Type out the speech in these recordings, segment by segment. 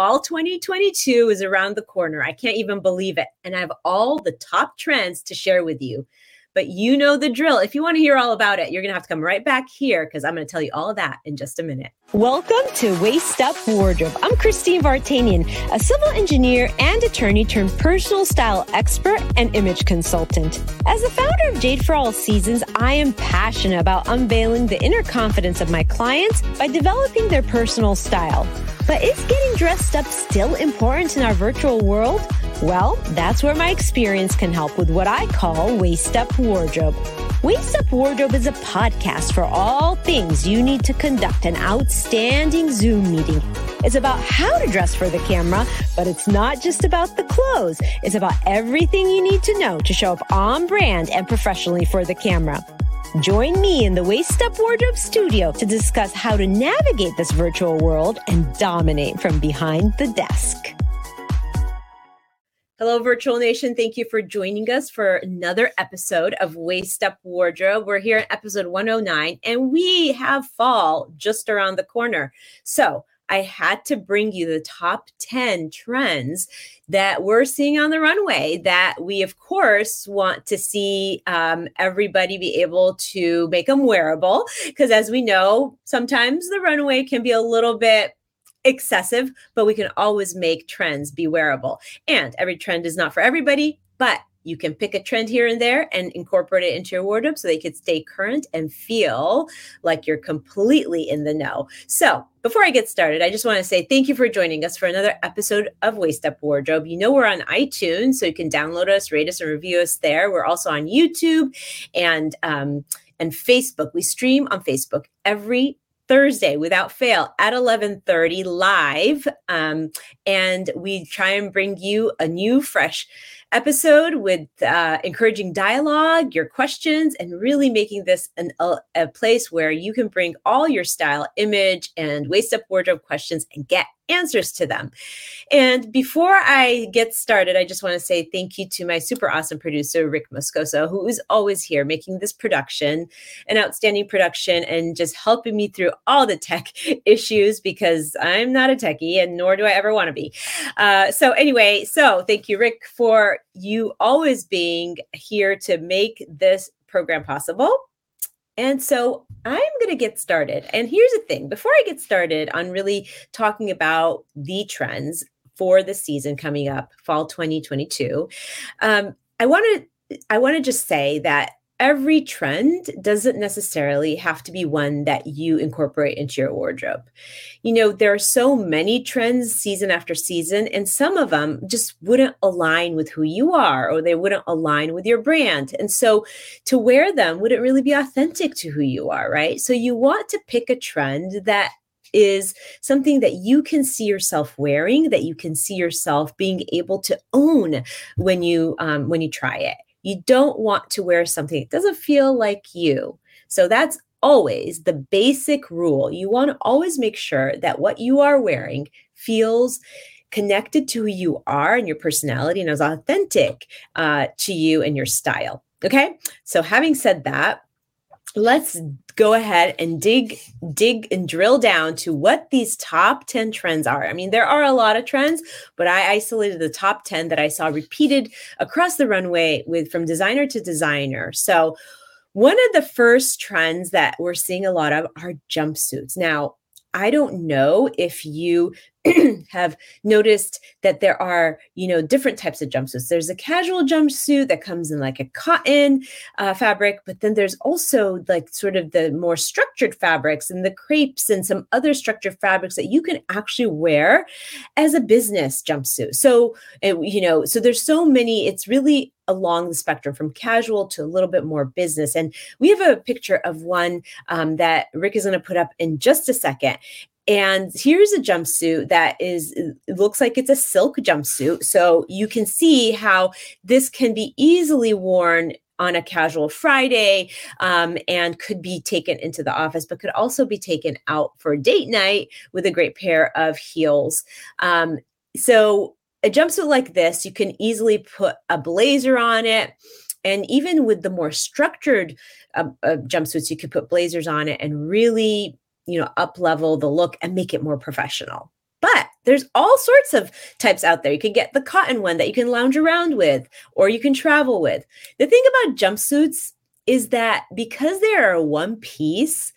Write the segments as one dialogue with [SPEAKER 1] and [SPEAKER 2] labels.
[SPEAKER 1] fall 2022 is around the corner. I can't even believe it. And I have all the top trends to share with you. But you know the drill. If you want to hear all about it, you're going to have to come right back here because I'm going to tell you all of that in just a minute.
[SPEAKER 2] Welcome to Waist Up Wardrobe. I'm Christine Vartanian, a civil engineer and attorney turned personal style expert and image consultant. As the founder of Jade for All Seasons, I am passionate about unveiling the inner confidence of my clients by developing their personal style. But is getting dressed up still important in our virtual world? Well, that's where my experience can help with what I call Waist Up Wardrobe. Waist Up Wardrobe is a podcast for all things you need to conduct an outstanding Zoom meeting. It's about how to dress for the camera, but it's not just about the clothes. It's about everything you need to know to show up on brand and professionally for the camera. Join me in the Waist Up Wardrobe studio to discuss how to navigate this virtual world and dominate from behind the desk.
[SPEAKER 1] Hello, Virtual Nation. Thank you for joining us for another episode of Waist Up Wardrobe. We're here in episode 109, and we have fall just around the corner. So, I had to bring you the top 10 trends that we're seeing on the runway that we, of course, want to see um, everybody be able to make them wearable. Because as we know, sometimes the runway can be a little bit excessive, but we can always make trends be wearable. And every trend is not for everybody, but you can pick a trend here and there and incorporate it into your wardrobe so they could stay current and feel like you're completely in the know. So, before I get started, I just want to say thank you for joining us for another episode of Waist Up Wardrobe. You know, we're on iTunes, so you can download us, rate us, and review us there. We're also on YouTube and, um, and Facebook. We stream on Facebook every Thursday without fail at 11:30 live um, and we try and bring you a new fresh episode with uh, encouraging dialogue, your questions, and really making this an, a, place where you can bring all your style, image, and waist up wardrobe questions and get answers to them. And before I get started, I just want to say thank you to my super awesome producer, Rick Moscoso, who is always here making this production an outstanding production and just helping me through all the tech issues because I'm not a techie and nor do I ever want to be. Uh, so, anyway, so thank you, Rick, for you always being here to make this program possible. And so I'm going to get started. And here's the thing before I get started on really talking about the trends for the season coming up, fall 2022, um, I want to I want to just say that every trend doesn't necessarily have to be one that you incorporate into your wardrobe. You know, there are so many trends season after season, and some of them just wouldn't align with who you are or they wouldn't align with your brand. And so to wear them wouldn't really be authentic to who you are, right? So you want to pick a trend that is something that you can see yourself wearing that you can see yourself being able to own when you um, when you try it you don't want to wear something that doesn't feel like you. So that's always the basic rule. You want to always make sure that what you are wearing feels connected to who you are and your personality and is authentic uh, to you and your style. Okay. So, having said that, let's hmm. go ahead and dig dig and drill down to what these top 10 trends are. I mean, there are a lot of trends, but I isolated the top 10 that I saw repeated across the runway with from designer to designer. So, one of the first trends that we're seeing a lot of are jumpsuits. Now, I don't know if you have noticed that there are, you know, different types of jumpsuits. There's a casual jumpsuit that comes in like a cotton uh, fabric, but then there's also like sort of the more structured fabrics and the crepes and some other structured fabrics that you can actually wear as a business jumpsuit. So, you know, so there's so many. It's really along the spectrum from casual to a little bit more business. And we have a picture of one um, that Rick is going to put up in just a second. And here's a jumpsuit that is, looks like it's a silk jumpsuit. So you can see how this can be easily worn on a casual Friday um, and could be taken into the office, but could also be taken out for date night with a great pair of heels. Um, so a jumpsuit like this, you can easily put a blazer on it. And even with the more structured uh, uh, jumpsuits, you could put blazers on it and really, you know, up level the look and make it more professional. But there's all sorts of types out there. You can get the cotton one that you can lounge around with or you can travel with. The thing about jumpsuits is that because they are one piece,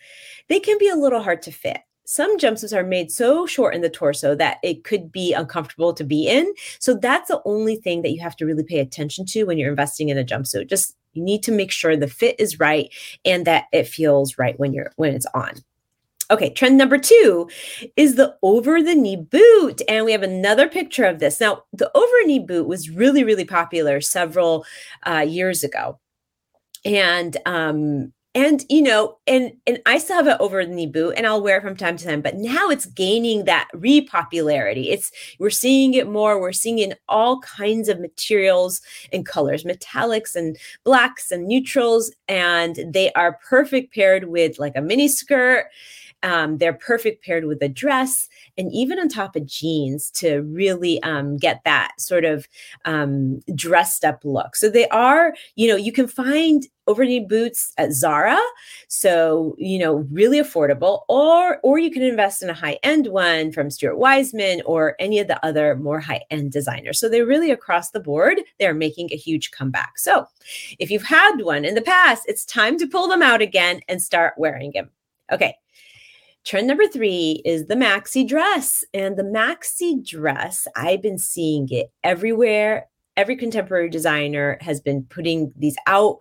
[SPEAKER 1] they can be a little hard to fit some jumpsuits are made so short in the torso that it could be uncomfortable to be in. So that's the only thing that you have to really pay attention to when you're investing in a jumpsuit. Just you need to make sure the fit is right and that it feels right when you're when it's on. Okay, trend number two is the over the knee boot. And we have another picture of this. Now, the over knee boot was really, really popular several uh, years ago. And um, and you know and and i still have it over the knee boot and i'll wear it from time to time but now it's gaining that repopularity it's we're seeing it more we're seeing it in all kinds of materials and colors metallics and blacks and neutrals and they are perfect paired with like a mini skirt um, they're perfect paired with a dress and even on top of jeans to really um, get that sort of um, dressed up look. So they are, you know, you can find overknee boots at Zara, so you know, really affordable, or or you can invest in a high end one from Stuart Weitzman or any of the other more high end designers. So they're really across the board. They're making a huge comeback. So if you've had one in the past, it's time to pull them out again and start wearing them. Okay, Trend number three is the maxi dress. And the maxi dress, I've been seeing it everywhere. Every contemporary designer has been putting these out,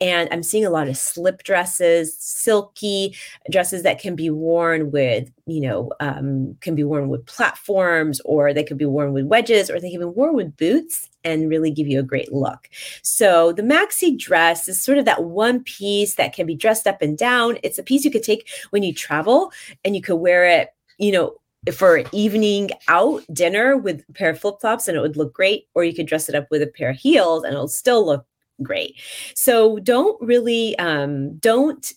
[SPEAKER 1] and I'm seeing a lot of slip dresses, silky dresses that can be worn with, you know, um, can be worn with platforms, or they could be worn with wedges, or they can be worn with boots and really give you a great look. So the maxi dress is sort of that one piece that can be dressed up and down. It's a piece you could take when you travel and you could wear it, you know, for evening out dinner with a pair of flip flops and it would look great, or you could dress it up with a pair of heels and it'll still look great. So don't really, um, don't,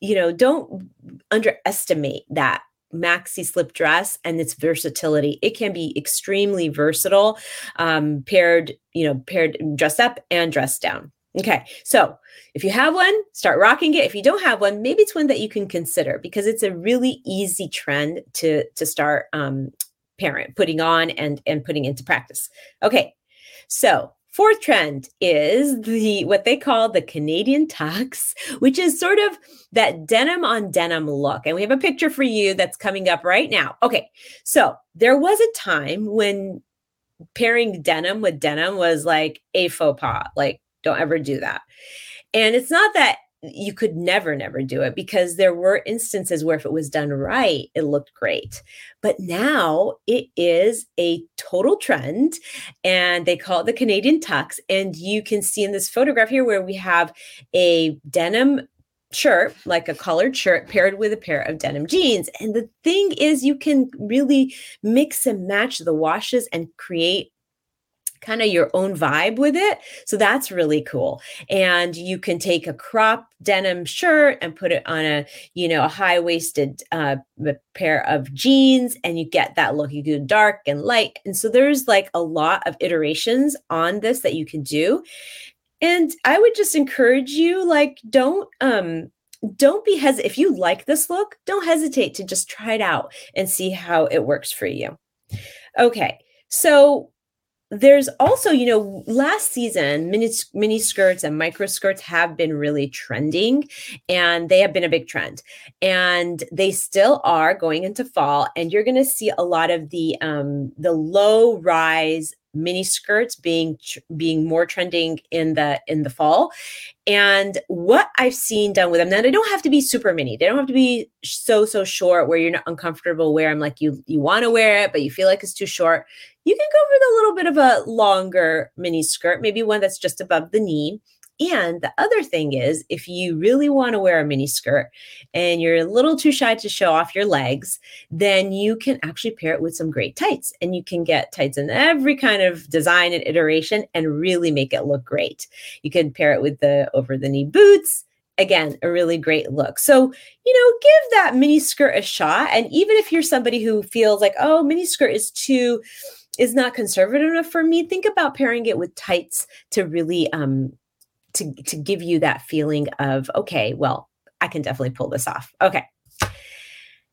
[SPEAKER 1] you know, don't underestimate that maxi slip dress and its versatility. It can be extremely versatile, um, paired, you know, paired dress up and dress down. Okay, so if you have one, start rocking it. If you don't have one, maybe it's one that you can consider because it's a really easy trend to to start um, parent putting on and and putting into practice. Okay, so Fourth trend is the what they call the Canadian tux, which is sort of that denim on denim look. And we have a picture for you that's coming up right now. Okay. So, there was a time when pairing denim with denim was like a faux pas. Like don't ever do that. And it's not that you could never, never do it because there were instances where if it was done right, it looked great. But now it is a total trend and they call it the Canadian tux. And you can see in this photograph here where we have a denim shirt, like a collared shirt, paired with a pair of denim jeans. And the thing is, you can really mix and match the washes and create kind of your own vibe with it. So that's really cool. And you can take a crop denim shirt and put it on a, you know, a high waisted uh, pair of jeans and you get that look. You do dark and light. And so there's like a lot of iterations on this that you can do. And I would just encourage you, like, don't, um, don't be hesitant. If you like this look, don't hesitate to just try it out and see how it works for you. Okay. So there's also, you know, last season, mini, mini skirts and micro skirts have been really trending and they have been a big trend. And they still are going into fall. And you're going to see a lot of the um, the low rise mini skirts being being more trending in the in the fall. And what i've seen done with them now they don't have to be super mini. They don't have to be so so short where you're not uncomfortable where i'm like you you want to wear it but you feel like it's too short. You can go with a little bit of a longer mini skirt maybe one that's just above the knee and the other thing is, if you really want to wear a mini skirt and you're a little too shy to show off your legs, then you can actually pair it with some great tights. And you can get tights in every kind of design and iteration and really make it look great. You can pair it with the over the knee boots. Again, a really great look. So, you know, give that mini skirt a shot. And even if you're somebody who feels like, oh, mini skirt is too is not conservative enough for me think about pairing it with tights to really um to to give you that feeling of okay well i can definitely pull this off okay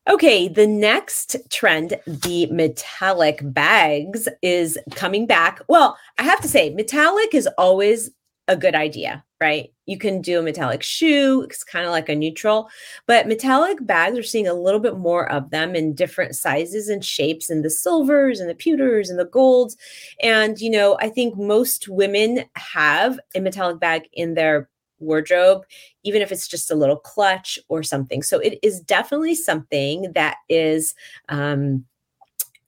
[SPEAKER 1] Okay, the next trend, the metallic bags, is coming back. Well, I have to say, metallic is always a good idea, right? You can do a metallic shoe, it's kind of like a neutral, but metallic bags are seeing a little bit more of them in different sizes and shapes, and the silvers and the pewters and the golds. And, you know, I think most women have a metallic bag in their wardrobe, even if it's just a little clutch or something. So it is definitely something that is, um,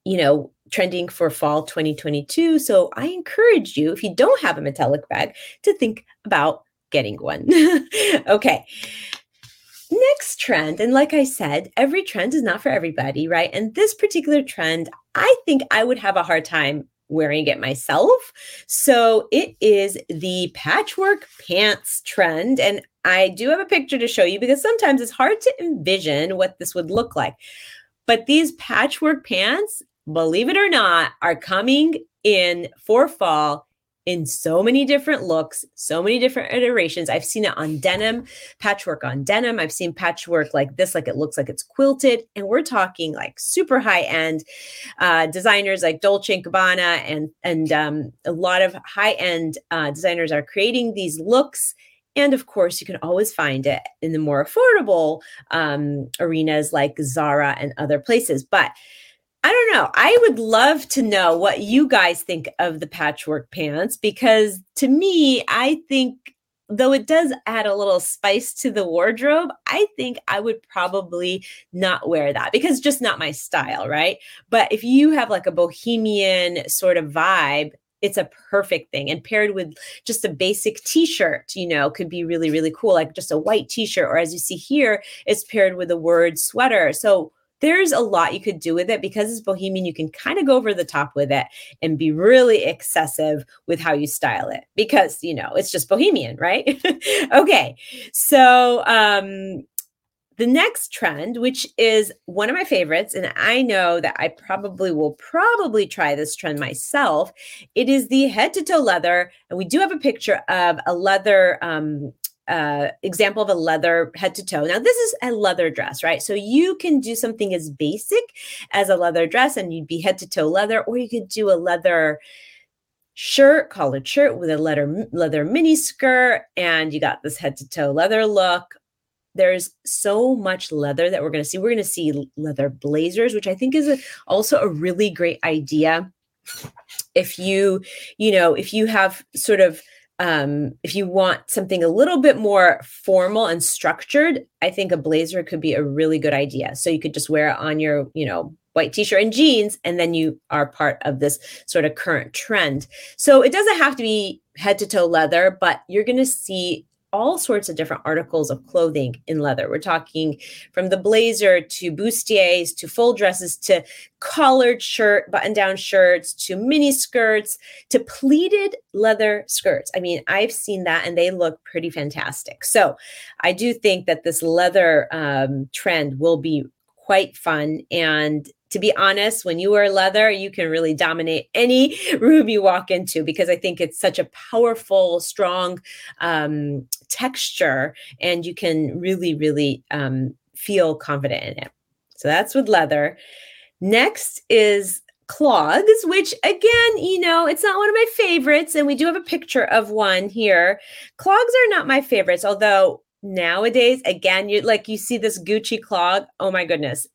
[SPEAKER 1] you know, trending for fall 2022. So I encourage you, if you don't have a metallic bag, to think about getting one. okay. Next trend, and like I said, every trend is not for everybody, right? And this particular trend, I think I would have a hard time wearing it myself. So it is the patchwork pants trend. And I do have a picture to show you because sometimes it's hard to envision what this would look like. But these patchwork pants, believe it or not, are coming in for fall in so many different looks, so many different iterations. I've seen it on denim, patchwork on denim. I've seen patchwork like this, like it looks like it's quilted. And we're talking like super high end uh, designers like Dolce and Gabbana, and and um, a lot of high end uh, designers are creating these looks. And of course, you can always find it in the more affordable um, arenas like Zara and other places. But I don't know. I would love to know what you guys think of the patchwork pants because to me, I think though it does add a little spice to the wardrobe, I think I would probably not wear that because just not my style, right? But if you have like a bohemian sort of vibe, it's a perfect thing and paired with just a basic t-shirt you know could be really really cool like just a white t-shirt or as you see here it's paired with a word sweater so there's a lot you could do with it because it's bohemian you can kind of go over the top with it and be really excessive with how you style it because you know it's just bohemian right? Okay so um the next trend which is one of my favorites and i know that i probably will probably try this trend myself it is the head to toe leather and we do have a picture of a leather um, uh, example of a leather head to toe. Now, this is a leather dress, right? So you can do something as basic as a leather dress and you'd be head to toe leather, or you could do a leather shirt, collared shirt with a leather leather mini skirt, and you got this head to toe leather look. There's so much leather that we're going to see. We're going to see leather blazers, which I think is a, also a really great idea. If you, you know, if you have sort of um, if you want something a little bit more formal and structured, I think a blazer could be a really good idea. So you could just wear it on your, you know, white t-shirt and jeans, and then you are part of this sort of current trend. So it doesn't have to be head to toe leather, but you're going to see all sorts of different articles of clothing in leather. We're talking from the blazer to bustiers to full dresses to collared shirt, button down shirts to mini skirts to pleated leather skirts. I mean, I've seen that and they look pretty fantastic. So I do think that this leather um, trend will be quite fun and to be honest, when you wear leather, you can really dominate any room you walk into because I think it's such a powerful, strong um, texture, and you can really, really um, feel confident in it. So that's with leather. Next is clogs, which again, you know, it's not one of my favorites. And we do have a picture of one here. Clogs are not my favorites, although nowadays, again, you like you see this Gucci clog. Oh my goodness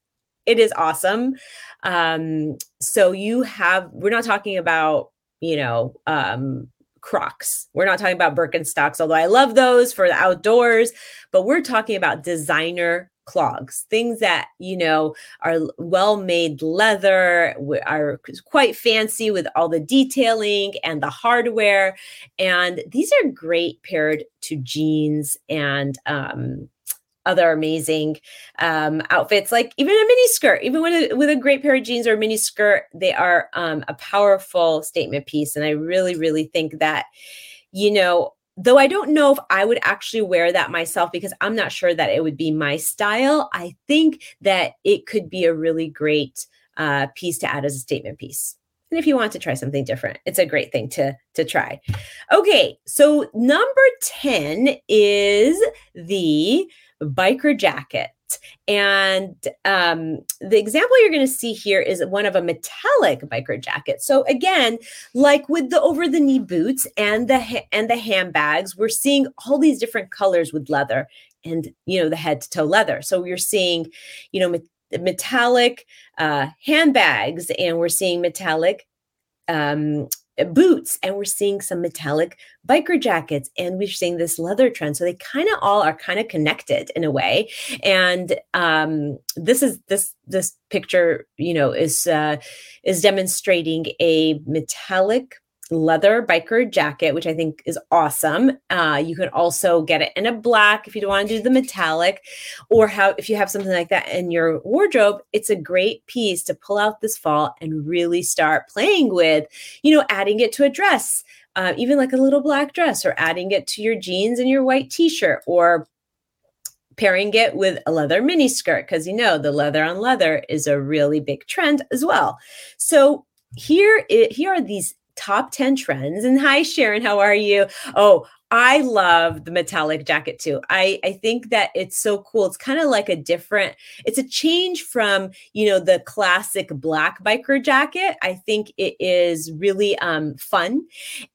[SPEAKER 1] it is awesome. Um, so you have, we're not talking about, you know, um, Crocs. We're not talking about Birkenstocks, although I love those for the outdoors, but we're talking about designer clogs, things that, you know, are well made leather, are quite fancy with all the detailing and the hardware. And these are great paired to jeans and, um, other amazing um, outfits, like even a mini skirt, even with a, with a great pair of jeans or a mini skirt, they are um, a powerful statement piece. And I really, really think that, you know, though I don't know if I would actually wear that myself because I'm not sure that it would be my style, I think that it could be a really great uh, piece to add as a statement piece. And if you want to try something different, it's a great thing to to try. Okay, so number 10 is the biker jacket. And um, the example you're going to see here is one of a metallic biker jacket. So again, like with the over the knee boots and the ha- and the handbags, we're seeing all these different colors with leather and you know the head to toe leather. So we're seeing, you know, metallic uh, handbags, and we're seeing metallic um, boots and we're seeing some metallic biker jackets and we're seeing this leather trend. So they kind of all are kind of connected in a way. And um, this is this this picture you know is uh, is demonstrating a metallic leather biker jacket, which I think is awesome. Uh, you can also get it in a black if you don't want to do the metallic, or how if you have something like that in your wardrobe, it's a great piece to pull out this fall and really start playing with. You know, adding it to a dress, uh, even like a little black dress, or adding it to your jeans and your white t-shirt, or pairing it with a leather mini skirt because you know the leather on leather is a really big trend as well. So here, it, here are these top 10 trends. And hi, Sharon, how are you? Oh, I love the metallic jacket too. I, I think that it's so cool. It's kind of like a different, it's a change from, you know, the classic black biker jacket. I think it is really um, fun.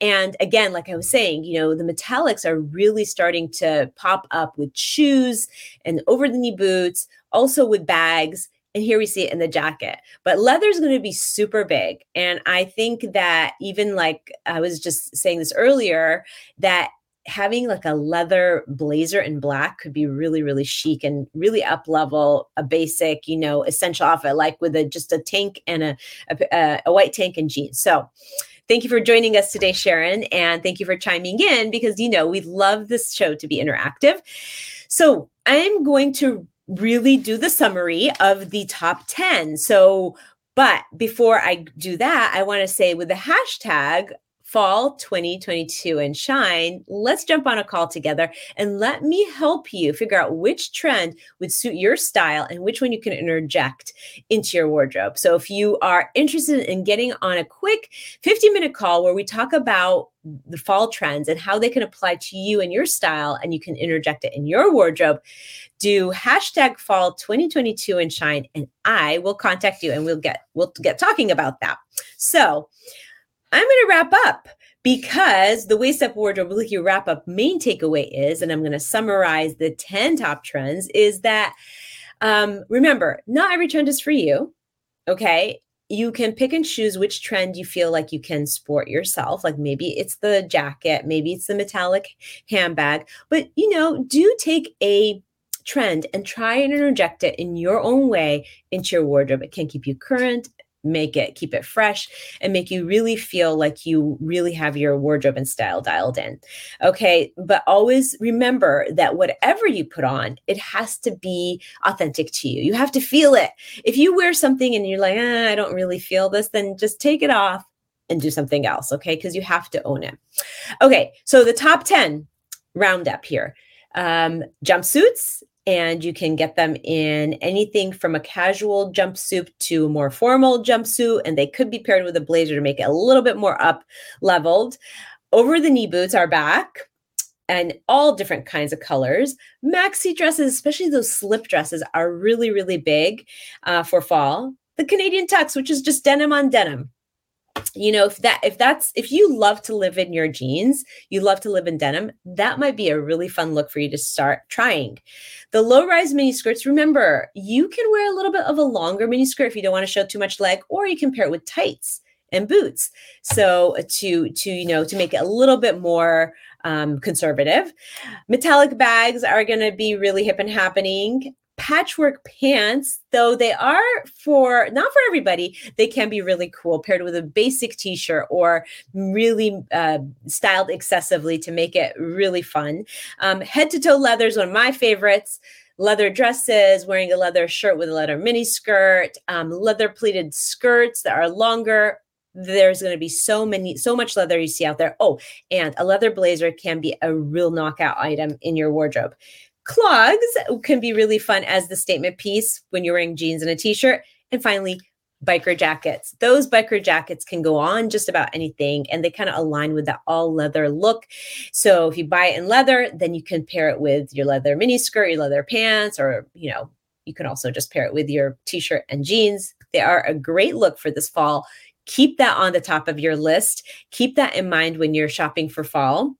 [SPEAKER 1] And again, like I was saying, you know, the metallics are really starting to pop up with shoes and over the knee boots, also with bags and here we see it in the jacket but leather is going to be super big and i think that even like i was just saying this earlier that having like a leather blazer in black could be really really chic and really up level a basic you know essential outfit like with a just a tank and a, a, a white tank and jeans so Thank you for joining us today, Sharon. And thank you for chiming in because, you know, we love this show to be interactive. So I'm going to really do the summary of the top 10. So, but before I do that, I want to say with the hashtag fall 2022 and shine, let's jump on a call together and let me help you figure out which trend would suit your style and which one you can interject into your wardrobe. So if you are interested in getting on a quick 50 minute call where we talk about the fall trends and how they can apply to you and your style and you can interject it in your wardrobe do hashtag fall 2022 and shine and i will contact you and we'll get we'll get talking about that so I'm going to wrap up because the waist up wardrobe you wrap up main takeaway is, and I'm going to summarize the 10 top trends, is that um, remember, not every trend is for you. Okay. You can pick and choose which trend you feel like you can sport yourself. Like maybe it's the jacket, maybe it's the metallic handbag, but you know, do take a trend and try and interject it in your own way into your wardrobe. It can keep you current make it keep it fresh and make you really feel like you really have your wardrobe and style dialed in. Okay but always remember that whatever you put on it has to be authentic to you. You have to feel it. If you wear something and you're like eh, i don't really feel this then just take it off and do something else okay? Because you have to own it. Okay so the top 10 roundup here. Um, jumpsuits and you can get them in anything from a casual jumpsuit to a more formal jumpsuit and they could be paired with a blazer to make it a little bit more up leveled. Over the knee boots are back and all different kinds of colors. Maxi dresses especially those slip dresses are really really big uh, for fall. The canadian tux which is just denim on denim you know if that if that's if you love to live in your jeans you love to live in denim that might be a really fun look for you to start trying. The low rise mini skirts remember you can wear a little bit of a longer mini skirt if you don't want to show too much leg or you can pair it with tights and boots. So uh, to to you know to make it a little bit more um, conservative metallic bags are going to be really hip and happening patchwork pants, though they are for not for everybody, they can be really cool paired with a basic t shirt or really uh, styled excessively to make it really fun. Um, head to toe leather is one of my favorites. Leather dresses, wearing a leather shirt with a leather mini skirt, um, leather pleated skirts that are longer, there's going to be so many so much leather you see out there oh and a leather blazer can be a real knockout item in your wardrobe Clogs can be really fun as the statement piece when you're wearing jeans and a t-shirt. And finally, biker jackets. Those biker jackets can go on just about anything and they kind of align with that all leather look. So if you buy it in leather, then you can pair it with your leather mini skirt, your leather pants, or, you know, you can also just pair it with your t-shirt and jeans. They are a great look for this fall. Keep that on the top of your list. Keep that in mind when you're shopping for fall.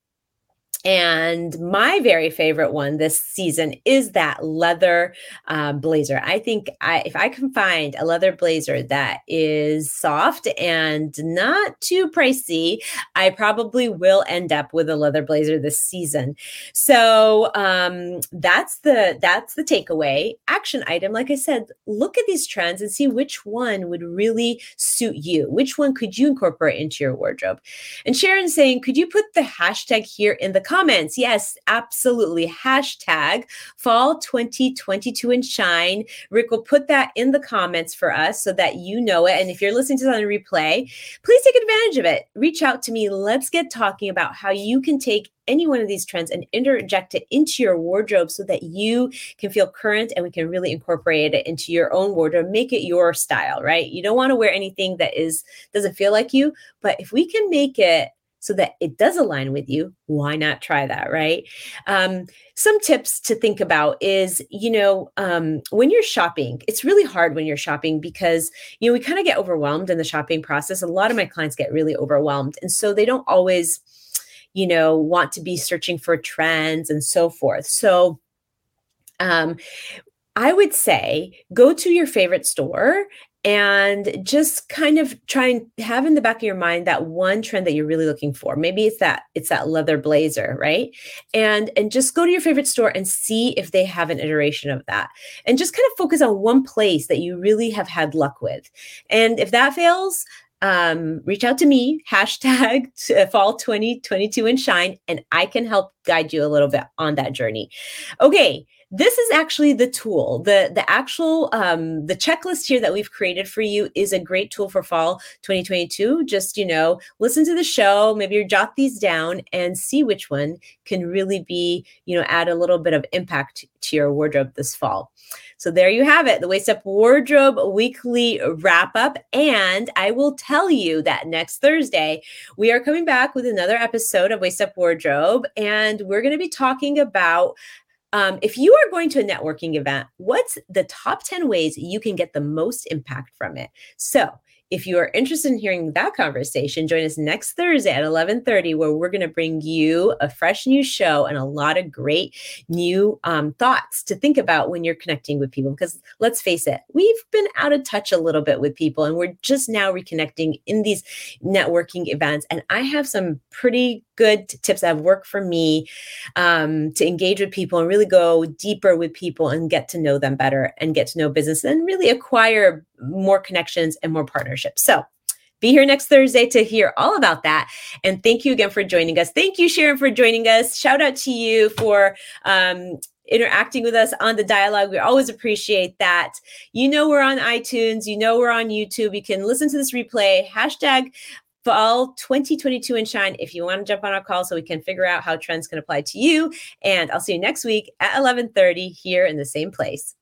[SPEAKER 1] And my very favorite one this season is that leather uh, blazer. I think I, if I can find a leather blazer that is soft and not too pricey, I probably will end up with a leather blazer this season. So um, that's the that's the takeaway action item. Like I said, look at these trends and see which one would really suit you. Which one could you incorporate into your wardrobe? And Sharon saying, could you put the hashtag here in the comments. Yes, absolutely. Hashtag fall 2022 and shine. Rick will put that in the comments for us so that you know it. And if you're listening to this on replay, please take advantage of it. Reach out to me. Let's get talking about how you can take any one of these trends and interject it into your wardrobe so that you can feel current and we can really incorporate it into your own wardrobe make it your style right you don't want to wear anything that is doesn't feel like you but if we can make it so that it does align with you, why not try that, right? Um, some tips to think about is, you know, um, when you're shopping, it's really hard when you're shopping because, you know, we kind of get overwhelmed in the shopping process. A lot of my clients get really overwhelmed. And so they don't always, you know, want to be searching for trends and so forth. So, um, I would say go to your favorite store and just kind of try and have in the back of your mind that one trend that you're really looking for. Maybe it's that it's that leather blazer right? And and just go to your favorite store and see if they have an iteration of that. And just kind of focus on one place that you really have had luck with. And if that fails um, reach out to me, hashtag fall 2022 and shine, and I can help guide you a little bit on that journey. Okay, this is actually the tool. The the actual um, the checklist here that we've created for you is a great tool for fall 2022 just you know listen to the show maybe jot these down and see which one can really be you know add a little bit of impact to your wardrobe this fall. So there you have it the waist up wardrobe weekly wrap up and i will tell you that next thursday we are coming back with another episode of waist up wardrobe. And we're going to be talking about um, if you are going to a networking event, what's the top 10 ways you can get the most impact from it? So if you are interested in hearing that conversation, join us next Thursday at 11:30, where we're going to bring you a fresh new show and a lot of great new um, thoughts to think about when you're connecting with people. Because let's face it, we've been out of touch a little bit with people, and we're just now reconnecting in these networking events. And I have some pretty good tips that have worked for me um, to engage with people and really go deeper with people and get to know them better and get to know business and really acquire more connections and more partnerships. So, be here next Thursday to hear all about that. And thank you again for joining us. Thank you, Sharon, for joining us. Shout out to you for um, interacting with us on the dialogue. We always appreciate that. You know, we're on iTunes, you know, we're on YouTube. You can listen to this replay. Hashtag fall 2022 and shine if you want to jump on our call so we can figure out how trends can apply to you and i'll see you next week at 11.30 here in the same place